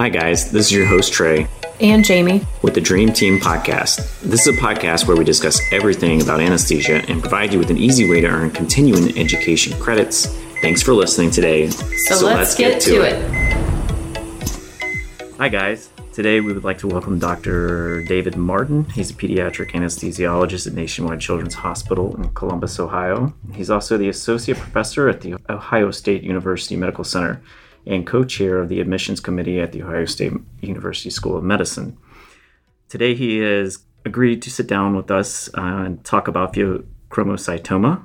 Hi, guys. This is your host, Trey. And Jamie. With the Dream Team Podcast. This is a podcast where we discuss everything about anesthesia and provide you with an easy way to earn continuing education credits. Thanks for listening today. So, so let's, let's, get, get to, to it. it. Hi, guys. Today, we would like to welcome Dr. David Martin. He's a pediatric anesthesiologist at Nationwide Children's Hospital in Columbus, Ohio. He's also the associate professor at the Ohio State University Medical Center and co chair of the admissions committee at The Ohio State University School of Medicine. Today, he has agreed to sit down with us uh, and talk about pheochromocytoma.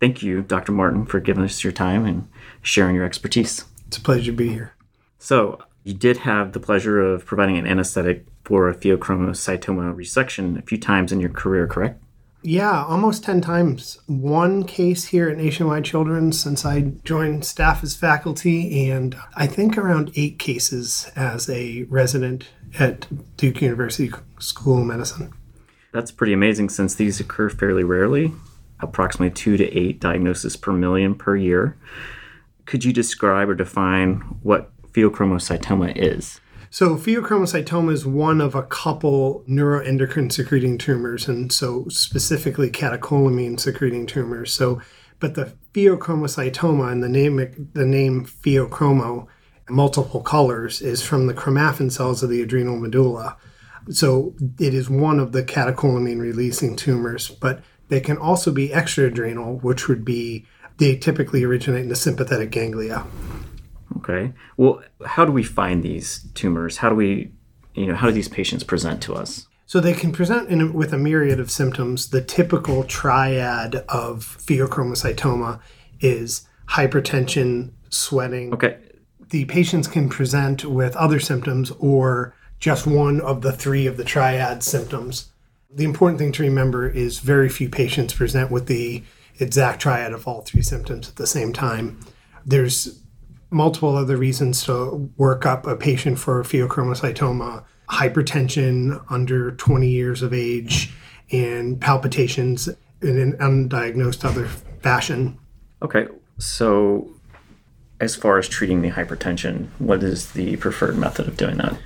Thank you, Dr. Martin, for giving us your time and sharing your expertise. It's a pleasure to be here. So, you did have the pleasure of providing an anesthetic for a pheochromocytoma resection a few times in your career, correct? Yeah, almost 10 times. One case here at Nationwide Children's since I joined staff as faculty, and I think around eight cases as a resident at Duke University School of Medicine. That's pretty amazing since these occur fairly rarely, approximately two to eight diagnoses per million per year. Could you describe or define what pheochromocytoma is? So, pheochromocytoma is one of a couple neuroendocrine secreting tumors, and so specifically catecholamine secreting tumors. So, but the pheochromocytoma and the name the name pheochromo, multiple colors, is from the chromaffin cells of the adrenal medulla. So, it is one of the catecholamine releasing tumors, but they can also be extra adrenal, which would be they typically originate in the sympathetic ganglia. Okay. Well, how do we find these tumors? How do we, you know, how do these patients present to us? So they can present in, with a myriad of symptoms. The typical triad of pheochromocytoma is hypertension, sweating. Okay. The patients can present with other symptoms or just one of the three of the triad symptoms. The important thing to remember is very few patients present with the exact triad of all three symptoms at the same time. There's multiple other reasons to work up a patient for pheochromocytoma hypertension under 20 years of age and palpitations in an undiagnosed other fashion. Okay, so as far as treating the hypertension, what is the preferred method of doing that?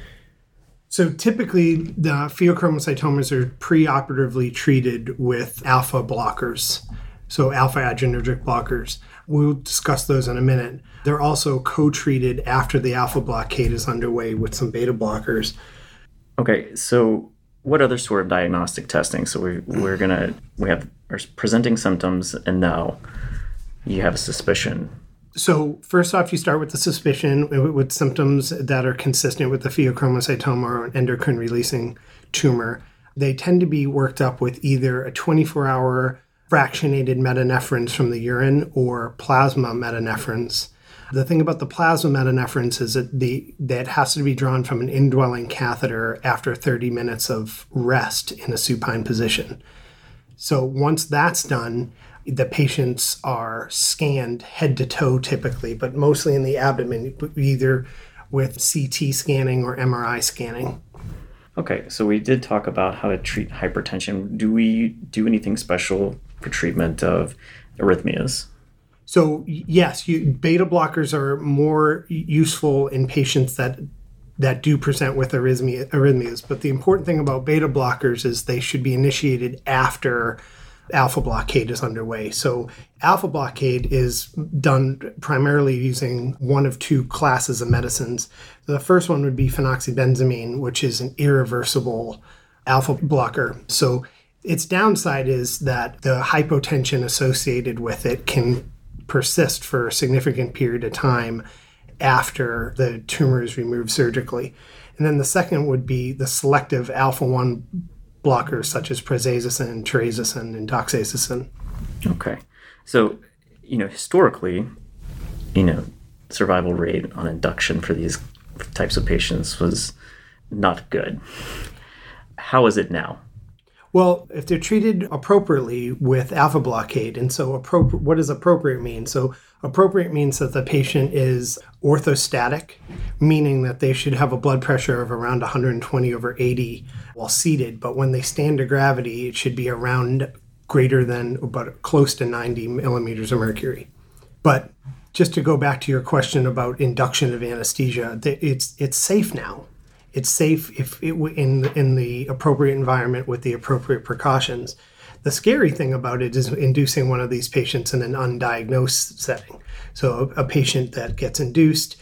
So typically, the pheochromocytomas are preoperatively treated with alpha blockers, so alpha adrenergic blockers. We'll discuss those in a minute. They're also co treated after the alpha blockade is underway with some beta blockers. Okay, so what other sort of diagnostic testing? So we, we're going to, we have are presenting symptoms, and now you have a suspicion. So, first off, you start with the suspicion with symptoms that are consistent with the pheochromocytoma or an endocrine releasing tumor. They tend to be worked up with either a 24 hour fractionated metanephrines from the urine or plasma metanephrines. The thing about the plasma metanephrines is that the that has to be drawn from an indwelling catheter after 30 minutes of rest in a supine position. So once that's done, the patients are scanned head to toe typically, but mostly in the abdomen, either with CT scanning or MRI scanning. Okay, so we did talk about how to treat hypertension. Do we do anything special for treatment of arrhythmias? So yes, you, beta blockers are more useful in patients that that do present with arrhythmia, arrhythmias. But the important thing about beta blockers is they should be initiated after alpha blockade is underway. So alpha blockade is done primarily using one of two classes of medicines. The first one would be phenoxybenzamine, which is an irreversible alpha blocker. So its downside is that the hypotension associated with it can persist for a significant period of time after the tumor is removed surgically. And then the second would be the selective alpha 1 blockers such as prazosin, terazosin, and doxazosin. Okay. So, you know, historically, you know, survival rate on induction for these types of patients was not good. How is it now? Well, if they're treated appropriately with alpha blockade, and so what does appropriate mean? So appropriate means that the patient is orthostatic, meaning that they should have a blood pressure of around 120 over 80 while seated, but when they stand to gravity, it should be around greater than but close to 90 millimeters of mercury. But just to go back to your question about induction of anesthesia, it's it's safe now. It's safe if it in in the appropriate environment with the appropriate precautions. The scary thing about it is inducing one of these patients in an undiagnosed setting. So a, a patient that gets induced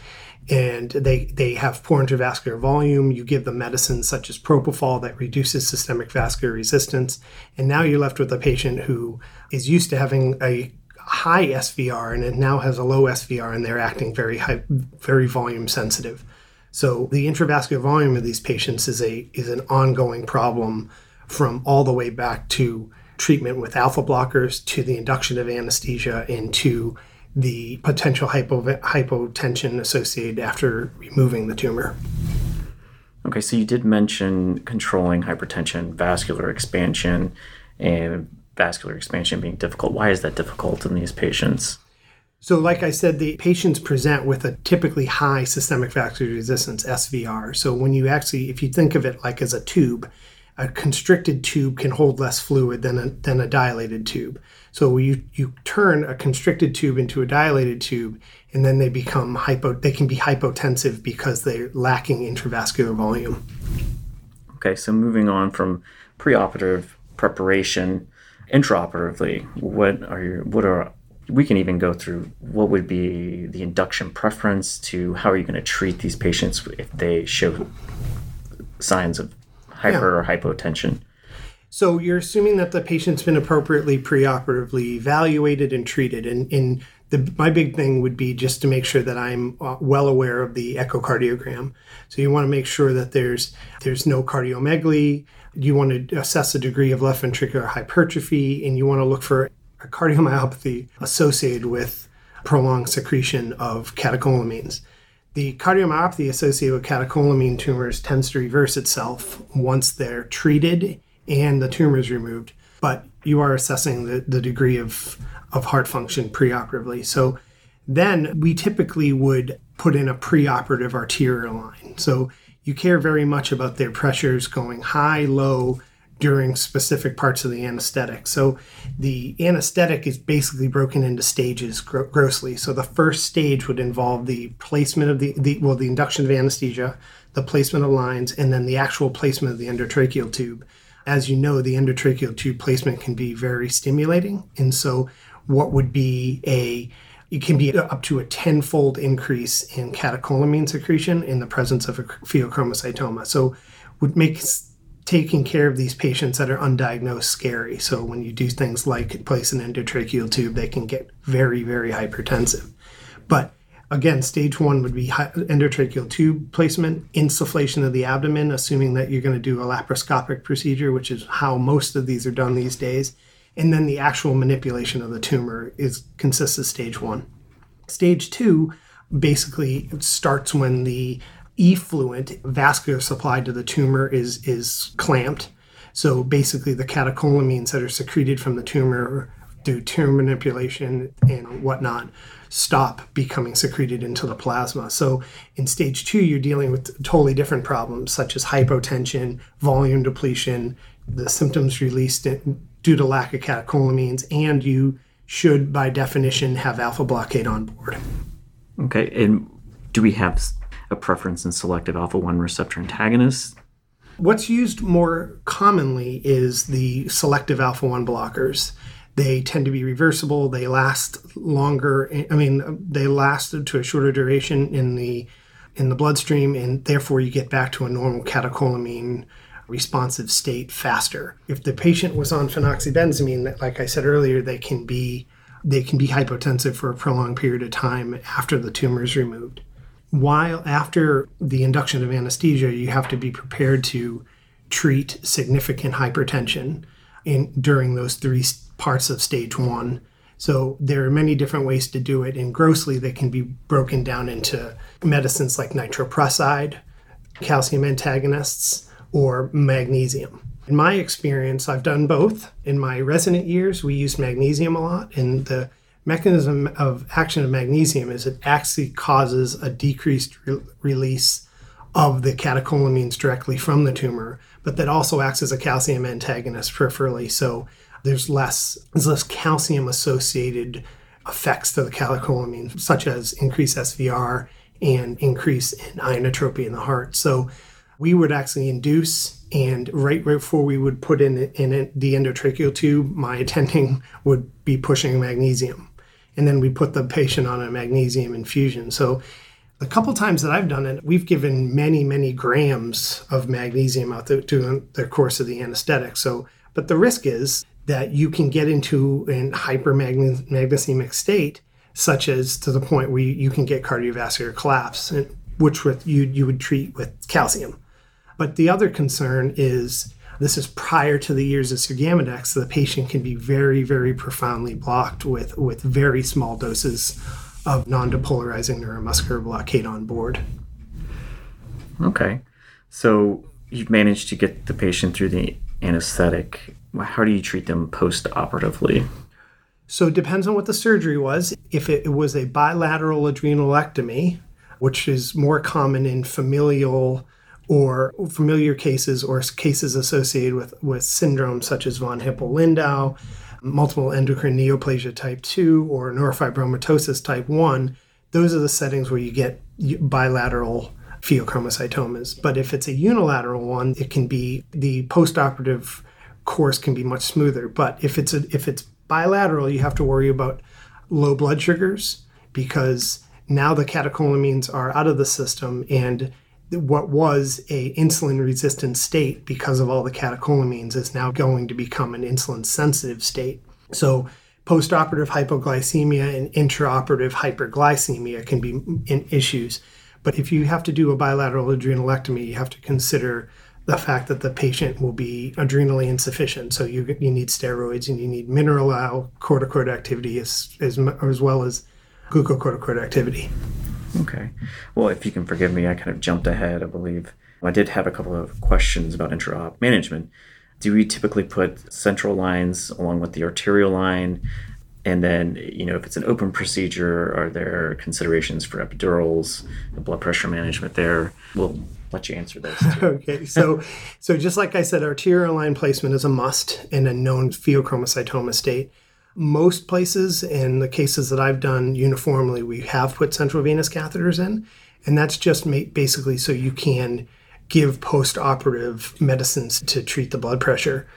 and they they have poor intravascular volume. You give them medicines such as propofol that reduces systemic vascular resistance, and now you're left with a patient who is used to having a high SVR and it now has a low SVR, and they're acting very high, very volume sensitive. So the intravascular volume of these patients is a is an ongoing problem from all the way back to treatment with alpha blockers to the induction of anesthesia and to the potential hypo, hypotension associated after removing the tumor. Okay, so you did mention controlling hypertension, vascular expansion, and vascular expansion being difficult. Why is that difficult in these patients? So, like I said, the patients present with a typically high systemic vascular resistance, SVR. So, when you actually, if you think of it like as a tube, a constricted tube can hold less fluid than a, than a dilated tube. So you you turn a constricted tube into a dilated tube, and then they become hypo. They can be hypotensive because they're lacking intravascular volume. Okay, so moving on from preoperative preparation, intraoperatively, what are your what are we can even go through what would be the induction preference to how are you going to treat these patients if they show signs of hyper yeah. or hypotension. So you're assuming that the patient's been appropriately preoperatively evaluated and treated. And, and the, my big thing would be just to make sure that I'm uh, well aware of the echocardiogram. So you want to make sure that there's there's no cardiomegaly. You want to assess the degree of left ventricular hypertrophy, and you want to look for cardiomyopathy associated with prolonged secretion of catecholamines. The cardiomyopathy associated with catecholamine tumors tends to reverse itself once they're treated and the tumor is removed. But you are assessing the, the degree of, of heart function preoperatively. So then we typically would put in a preoperative arterial line. So you care very much about their pressures going high, low, during specific parts of the anesthetic. So the anesthetic is basically broken into stages gro- grossly. So the first stage would involve the placement of the, the well the induction of anesthesia, the placement of lines, and then the actual placement of the endotracheal tube. As you know, the endotracheal tube placement can be very stimulating, and so what would be a it can be up to a tenfold increase in catecholamine secretion in the presence of a pheochromocytoma. So would make taking care of these patients that are undiagnosed scary. So when you do things like place an endotracheal tube, they can get very, very hypertensive. But again, stage one would be endotracheal tube placement, insufflation of the abdomen, assuming that you're going to do a laparoscopic procedure, which is how most of these are done these days. And then the actual manipulation of the tumor is consists of stage one. Stage two basically starts when the effluent vascular supply to the tumor is is clamped. So basically, the catecholamines that are secreted from the tumor through tumor manipulation and whatnot stop becoming secreted into the plasma. So in stage two, you're dealing with totally different problems such as hypotension, volume depletion, the symptoms released due to lack of catecholamines, and you should, by definition, have alpha blockade on board. Okay, and do we have a preference in selective alpha 1 receptor antagonists. What's used more commonly is the selective alpha 1 blockers. They tend to be reversible, they last longer, I mean, they last to a shorter duration in the in the bloodstream and therefore you get back to a normal catecholamine responsive state faster. If the patient was on phenoxybenzamine, like I said earlier, they can be they can be hypotensive for a prolonged period of time after the tumor is removed while after the induction of anesthesia, you have to be prepared to treat significant hypertension in during those three parts of stage one. So there are many different ways to do it, and grossly they can be broken down into medicines like nitroprusside, calcium antagonists, or magnesium. In my experience, I've done both. In my resident years, we used magnesium a lot, and the mechanism of action of magnesium is it actually causes a decreased re- release of the catecholamines directly from the tumor, but that also acts as a calcium antagonist peripherally. So there's less there's less calcium associated effects to the catecholamine, such as increased SVR and increase in ionotropy in the heart. So we would actually induce, and right, right before we would put in, in the endotracheal tube, my attending would be pushing magnesium. And then we put the patient on a magnesium infusion. So a couple times that I've done it, we've given many, many grams of magnesium out there during the course of the anesthetic. So, but the risk is that you can get into an hypermagnesiemic state, such as to the point where you can get cardiovascular collapse, which with you you would treat with calcium. But the other concern is this is prior to the years of Sugammadex. The patient can be very, very profoundly blocked with with very small doses of non-depolarizing neuromuscular blockade on board. Okay, so you've managed to get the patient through the anesthetic how do you treat them post operatively? So it depends on what the surgery was. If it was a bilateral adrenalectomy, which is more common in familial or familiar cases or cases associated with, with syndromes such as von Hippel-Lindau, multiple endocrine neoplasia type 2, or neurofibromatosis type 1, those are the settings where you get bilateral pheochromocytomas. But if it's a unilateral one, it can be the postoperative course can be much smoother. But if it's a, if it's bilateral, you have to worry about low blood sugars because now the catecholamines are out of the system and what was a insulin resistant state because of all the catecholamines is now going to become an insulin sensitive state. So postoperative hypoglycemia and intraoperative hyperglycemia can be issues. But if you have to do a bilateral adrenalectomy, you have to consider the fact that the patient will be adrenally insufficient. So you, you need steroids and you need mineral corticoid activity as, as, as well as glucocorticoid activity. Okay. Well, if you can forgive me, I kind of jumped ahead, I believe. I did have a couple of questions about intra-op management. Do we typically put central lines along with the arterial line? And then, you know, if it's an open procedure, are there considerations for epidurals, and blood pressure management there? We'll let you answer those. okay, so so just like I said, arterial line placement is a must in a known pheochromocytoma state. Most places, in the cases that I've done uniformly, we have put central venous catheters in, and that's just basically so you can give post-operative medicines to treat the blood pressure.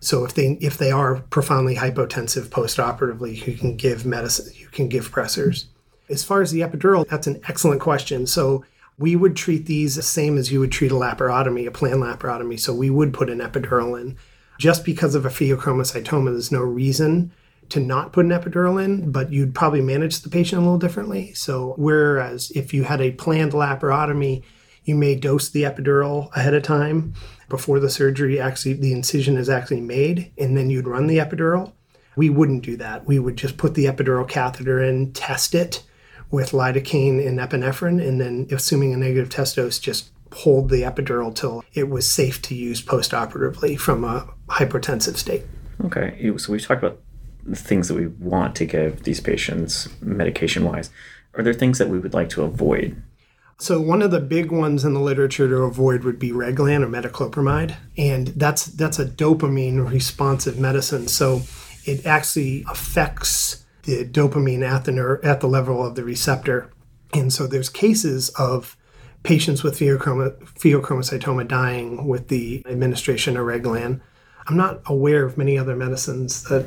So if they if they are profoundly hypotensive post-operatively, you can give medicine, you can give pressors. As far as the epidural, that's an excellent question. So we would treat these the same as you would treat a laparotomy, a planned laparotomy. So we would put an epidural in. Just because of a pheochromocytoma, there's no reason to not put an epidural in, but you'd probably manage the patient a little differently. So whereas if you had a planned laparotomy, you may dose the epidural ahead of time before the surgery actually the incision is actually made and then you'd run the epidural. We wouldn't do that. We would just put the epidural catheter in, test it, with lidocaine and epinephrine, and then assuming a negative test dose, just hold the epidural till it was safe to use postoperatively from a hypertensive state. Okay, so we've talked about things that we want to give these patients medication wise. Are there things that we would like to avoid? So one of the big ones in the literature to avoid would be Reglan or metoclopramide, and that's that's a dopamine responsive medicine. So it actually affects the dopamine at the at the level of the receptor. And so there's cases of patients with pheochromocytoma dying with the administration of Reglan. I'm not aware of many other medicines that.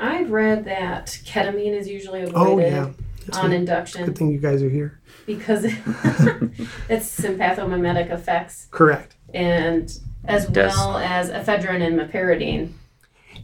I've read that ketamine is usually oh, avoided oh, yeah. on good, induction. Good thing you guys are here. Because it's sympathomimetic effects. Correct. And as well as ephedrine and meperidine.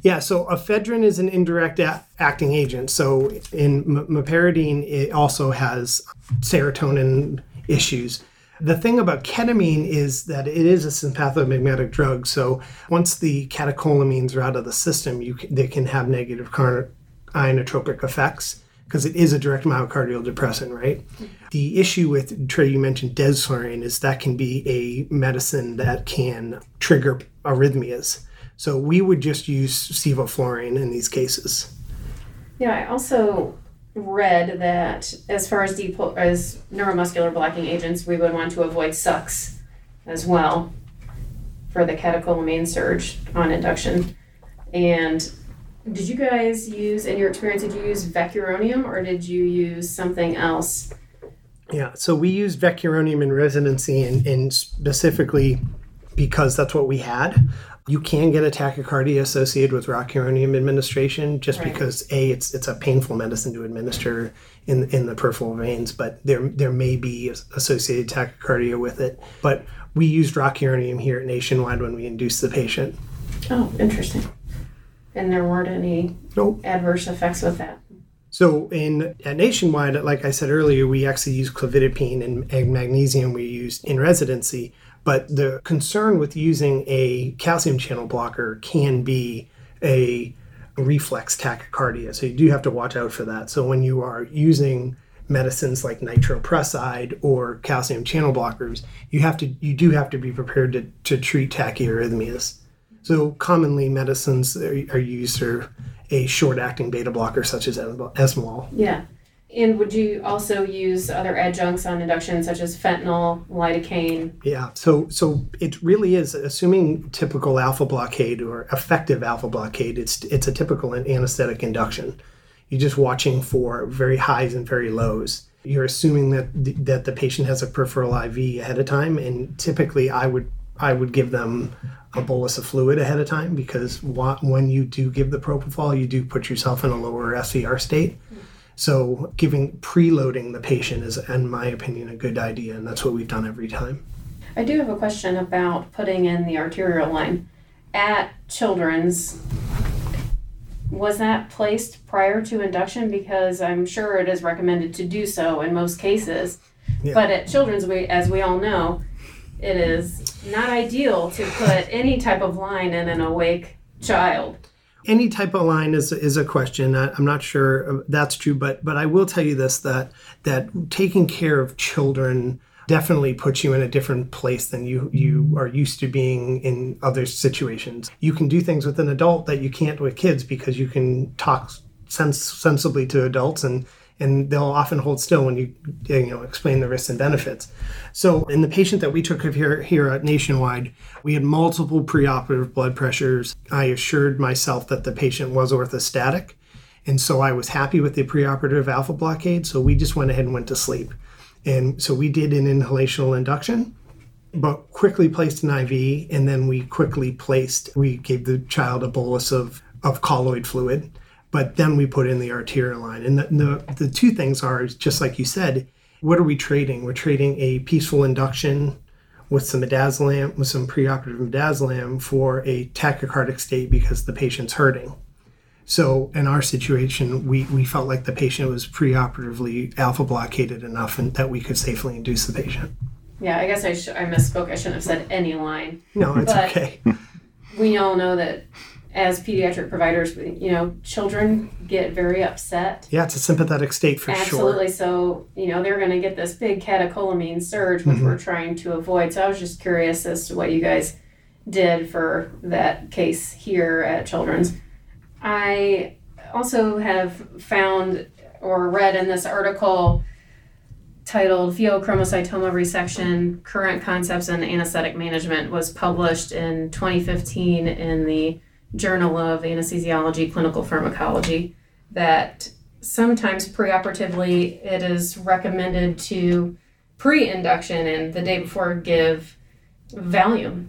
Yeah, so ephedrine is an indirect a- acting agent. So in m- meperidine, it also has serotonin issues. The thing about ketamine is that it is a sympathomimetic drug. So once the catecholamines are out of the system, you can, they can have negative car- ionotropic effects because it is a direct myocardial depressant, right? The issue with Trey, you mentioned desflurane, is that can be a medicine that can trigger arrhythmias. So we would just use sevoflurane in these cases. Yeah, I also read that as far as depo- as neuromuscular blocking agents, we would want to avoid SUX as well for the catecholamine surge on induction. And did you guys use, in your experience, did you use vecuronium or did you use something else? Yeah, so we used vecuronium in residency and, and specifically because that's what we had. You can get a tachycardia associated with rocuronium administration just Right. because a it's it's a painful medicine to administer in in the peripheral veins, but there there may be associated tachycardia with it. But we used rocuronium here at Nationwide when we induced the patient. Oh, interesting. And there weren't any Nope. adverse effects with that. So in at Nationwide, like I said earlier, we actually use clevidipine and, and magnesium we used in residency. But the concern with using a calcium channel blocker can be a reflex tachycardia. So you do have to watch out for that. So when you are using medicines like nitroprusside or calcium channel blockers, you have to you do have to be prepared to, to treat tachyarrhythmias. So commonly medicines are, are used for a short-acting beta blocker such as esmolol. Yeah. And would you also use other adjuncts on induction, such as fentanyl, lidocaine? Yeah. So so it really is assuming typical alpha blockade or effective alpha blockade. It's it's a typical anesthetic induction. You're just watching for very highs and very lows. You're assuming that the, that the patient has a peripheral IV ahead of time, and typically I would I would give them a bolus of fluid ahead of time because when you do give the propofol, you do put yourself in a lower SVR state. So giving preloading the patient is, in my opinion, a good idea, and that's what we've done every time. I do have a question about putting in the arterial line. At Children's, was that placed prior to induction? Because I'm sure it is recommended to do so in most cases. Yeah. But at Children's, we, as we all know, it is not ideal to put any type of line in an awake child. Any type of line is is a question. I, I'm not sure uh, that's true, but but I will tell you this that that taking care of children definitely puts you in a different place than you you are used to being in other situations. You can do things with an adult that you can't with kids because you can talk sens- sensibly to adults and and they'll often hold still when you you know explain the risks and benefits. So in the patient that we took of here here at Nationwide, we had multiple preoperative blood pressures. I assured myself that the patient was orthostatic, and so I was happy with the preoperative alpha blockade. So we just went ahead and went to sleep, and so we did an inhalational induction. But quickly placed an IV, and then we quickly placed. We gave the child a bolus of of colloid fluid, but then we put in the arterial line. And the, the, the two things are just like you said, what are we trading? We're trading a peaceful induction with some midazolam, with some preoperative midazolam for a tachycardic state because the patient's hurting. So in our situation, we, we felt like the patient was preoperatively alpha blockaded enough and that we could safely induce the patient. Yeah, I guess I, sh- I misspoke. I shouldn't have said any line. No, it's But- okay. we all know that as pediatric providers, you know, children get very upset. Yeah, it's a sympathetic state for sure. Absolutely. So, you know, they're going to get this big catecholamine surge, which Mm-hmm. we're trying to avoid. So I was just curious as to what you guys did for that case here at Children's. I also have found or read in this article titled Pheochromocytoma Resection Current Concepts in Anesthetic Management was published in 2015 in the Journal of Anesthesiology Clinical Pharmacology that sometimes preoperatively it is recommended to pre-induction and the day before give Valium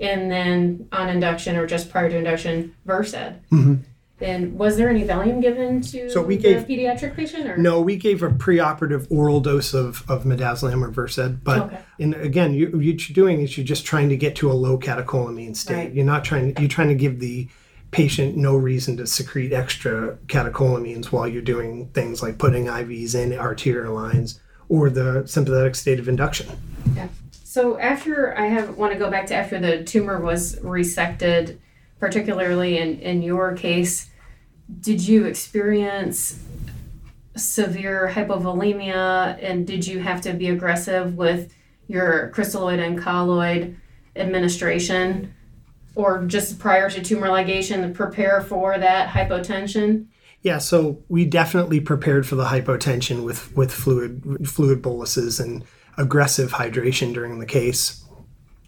and then on induction or just prior to induction Versed. Mhm. And was there any Valium given to So we the pediatric patient or No, we gave a preoperative oral dose of, of midazolam or Versed, but Okay. and again, you, what you're doing is you're just trying to get to a low catecholamine state. Right. You're not trying. You're trying to give the patient no reason to secrete extra catecholamines while you're doing things like putting IVs in arterial lines or the sympathetic state of induction. Yeah. So after I have want to go back to after the tumor was resected, particularly in, in your case, did you experience severe hypovolemia and did you have to be aggressive with your crystalloid and colloid administration or just prior to tumor ligation to prepare for that hypotension? Yeah, so we definitely prepared for the hypotension with with fluid fluid boluses and aggressive hydration during the case.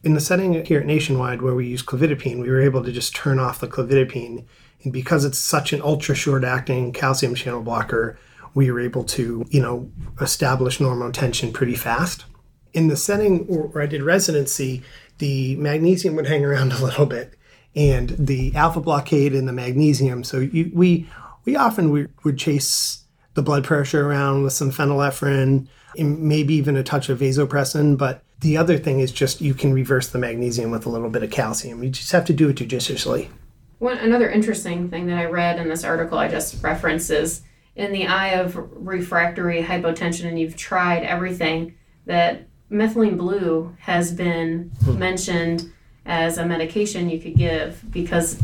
In the setting here at Nationwide where we use clevidipine, we were able to just turn off the clevidipine And because it's such an ultra short acting calcium channel blocker, we were able to, you know, establish normal normotension pretty fast. In the setting where I did residency, the magnesium would hang around a little bit and the alpha blockade and the magnesium. So you, we we often we would chase the blood pressure around with some phenylephrine, maybe even a touch of vasopressin. But the other thing is just you can reverse the magnesium with a little bit of calcium. You just have to do it judiciously. One another interesting thing that I read in this article I just referenced is in the eye of refractory hypotension, and you've tried everything that methylene blue has been hmm. mentioned as a medication you could give because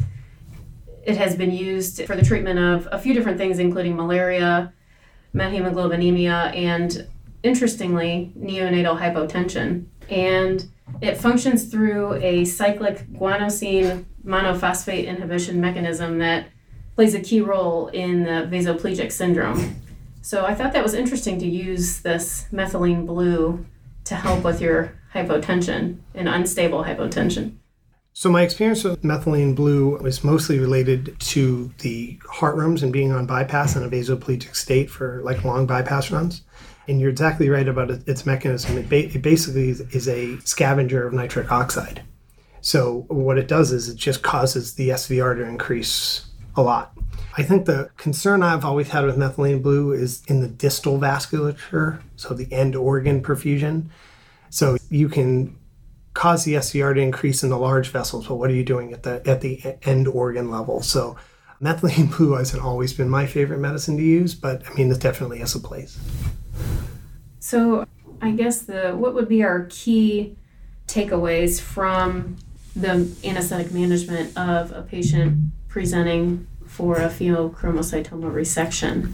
it has been used for the treatment of a few different things, including malaria, methemoglobinemia, and interestingly, neonatal hypotension. And it functions through a cyclic guanosine monophosphate inhibition mechanism that plays a key role in the vasoplegic syndrome. So I thought that was interesting to use this methylene blue to help with your hypotension and unstable hypotension. So my experience with methylene blue was mostly related to the heart rooms and being on bypass in a vasoplegic state for like long bypass runs. And you're exactly right about its mechanism. It, ba- it basically is a scavenger of nitric oxide. So what it does is it just causes the SVR to increase a lot. I think the concern I've always had with methylene blue is in the distal vasculature, so the end organ perfusion. So you can cause the SVR to increase in the large vessels, but what are you doing at the at the end organ level? So methylene blue hasn't always been my favorite medicine to use, but I mean it definitely has a place. So I guess the what would be our key takeaways from the anesthetic management of a patient presenting for a pheochromocytoma resection?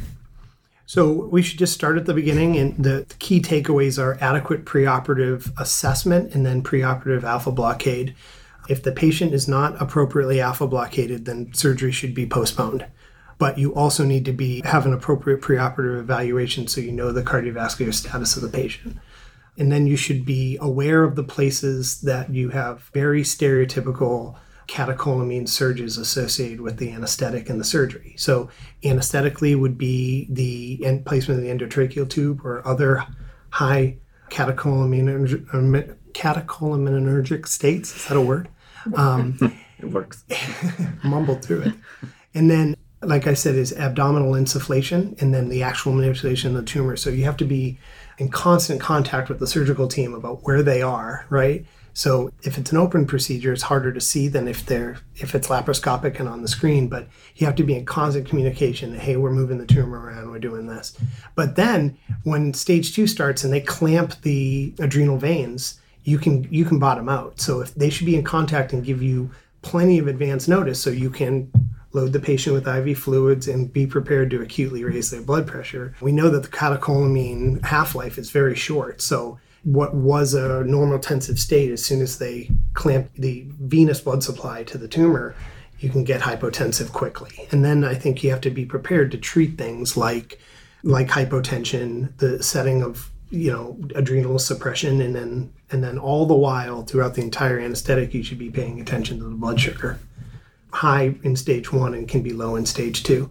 So we should just start at the beginning, and the, the key takeaways are adequate preoperative assessment and then preoperative alpha blockade. If the patient is not appropriately alpha blockaded, then surgery should be postponed. But you also need to be have an appropriate preoperative evaluation so you know the cardiovascular status of the patient. And then you should be aware of the places that you have very stereotypical catecholamine surges associated with the anesthetic and the surgery. So, anesthetically would be the end placement of the endotracheal tube or other high catecholamine, catecholaminergic states. Is that a word? Um, it works. mumbled through it. And then, like I said, is abdominal insufflation and then the actual manipulation of the tumor. So, you have to be in constant contact with the surgical team about where they are, right? So if it's an open procedure, it's harder to see than if they're if it's laparoscopic and on the screen. But you have to be in constant communication. Hey, we're moving the tumor around. We're doing this. But then when stage two starts and they clamp the adrenal veins, you can you can bottom out. So if they should be in contact and give you plenty of advance notice, so you can load the patient with IV fluids and be prepared to acutely raise their blood pressure. We know that the catecholamine half life is very short, so what was a normal normotensive state, as soon as they clamp the venous blood supply to the tumor, you can get hypotensive quickly. And then I think you have to be prepared to treat things like like hypotension, the setting of you know adrenal suppression, and then and then all the while throughout the entire anesthetic, you should be paying attention to the blood sugar. High in stage one and can be low in stage two.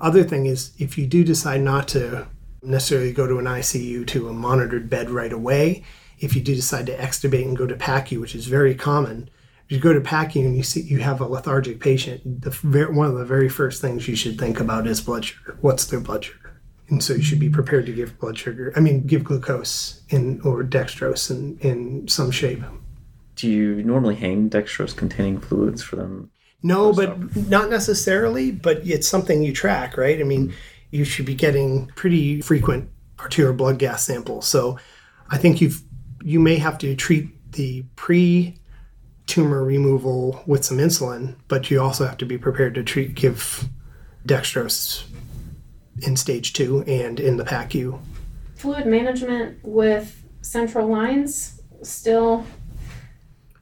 Other thing is if you do decide not to necessarily go to an ICU to a monitored bed right away. If you do decide to extubate and go to PACU, which is very common, if you go to PACU and you see you have a lethargic patient, the one of the very first things you should think about is blood sugar. What's their blood sugar? And so you should be prepared to give blood sugar. I mean, give glucose in or dextrose in, in some shape. Do you normally hang dextrose containing fluids for them? No, but not necessarily. But it's something you track, right? I mean. Mm-hmm you should be getting pretty frequent arterial blood gas samples. So I think you've you may have to treat the pre tumor removal with some insulin, but you also have to be prepared to treat give dextrose in stage two and in the PACU. Fluid management with central lines still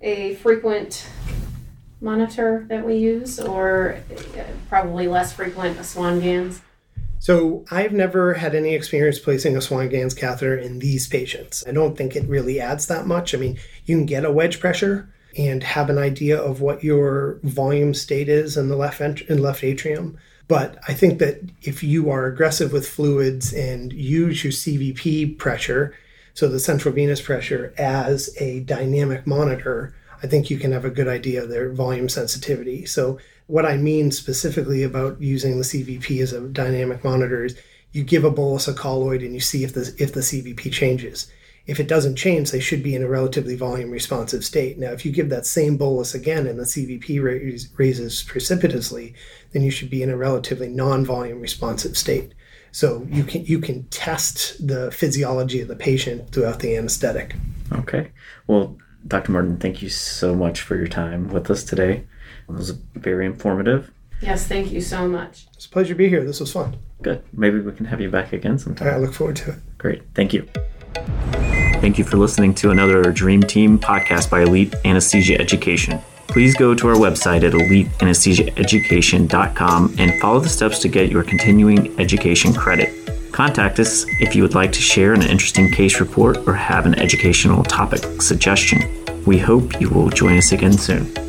a frequent monitor that we use, or uh, probably less frequent Swan-Ganz? So I've never had any experience placing a Swan-Ganz catheter in these patients. I don't think it really adds that much. I mean, you can get a wedge pressure and have an idea of what your volume state is in the left in left atrium. But I think that if you are aggressive with fluids and use your CVP pressure, so the central venous pressure, as a dynamic monitor, I think you can have a good idea of their volume sensitivity. So, what I mean specifically about using the CVP as a dynamic monitor is you give a bolus of colloid and you see if the, if the CVP changes. If it doesn't change, they should be in a relatively volume responsive state. Now, if you give that same bolus again and the CVP raise, raises precipitously, then you should be in a relatively non-volume responsive state. So you can you can test the physiology of the patient throughout the anesthetic. Okay. Well, Dr. Martin, thank you so much for your time with us today. It was very informative. Yes, thank you so much. It's a pleasure to be here. This was fun. Good. Maybe we can have you back again sometime. I look forward to it. Great. Thank you. Thank you for listening to another Dream Team podcast by Elite Anesthesia Education. Please go to our website at eliteanesthesiaeducation.com and follow the steps to get your continuing education credit. Contact us if you would like to share an interesting case report or have an educational topic suggestion. We hope you will join us again soon.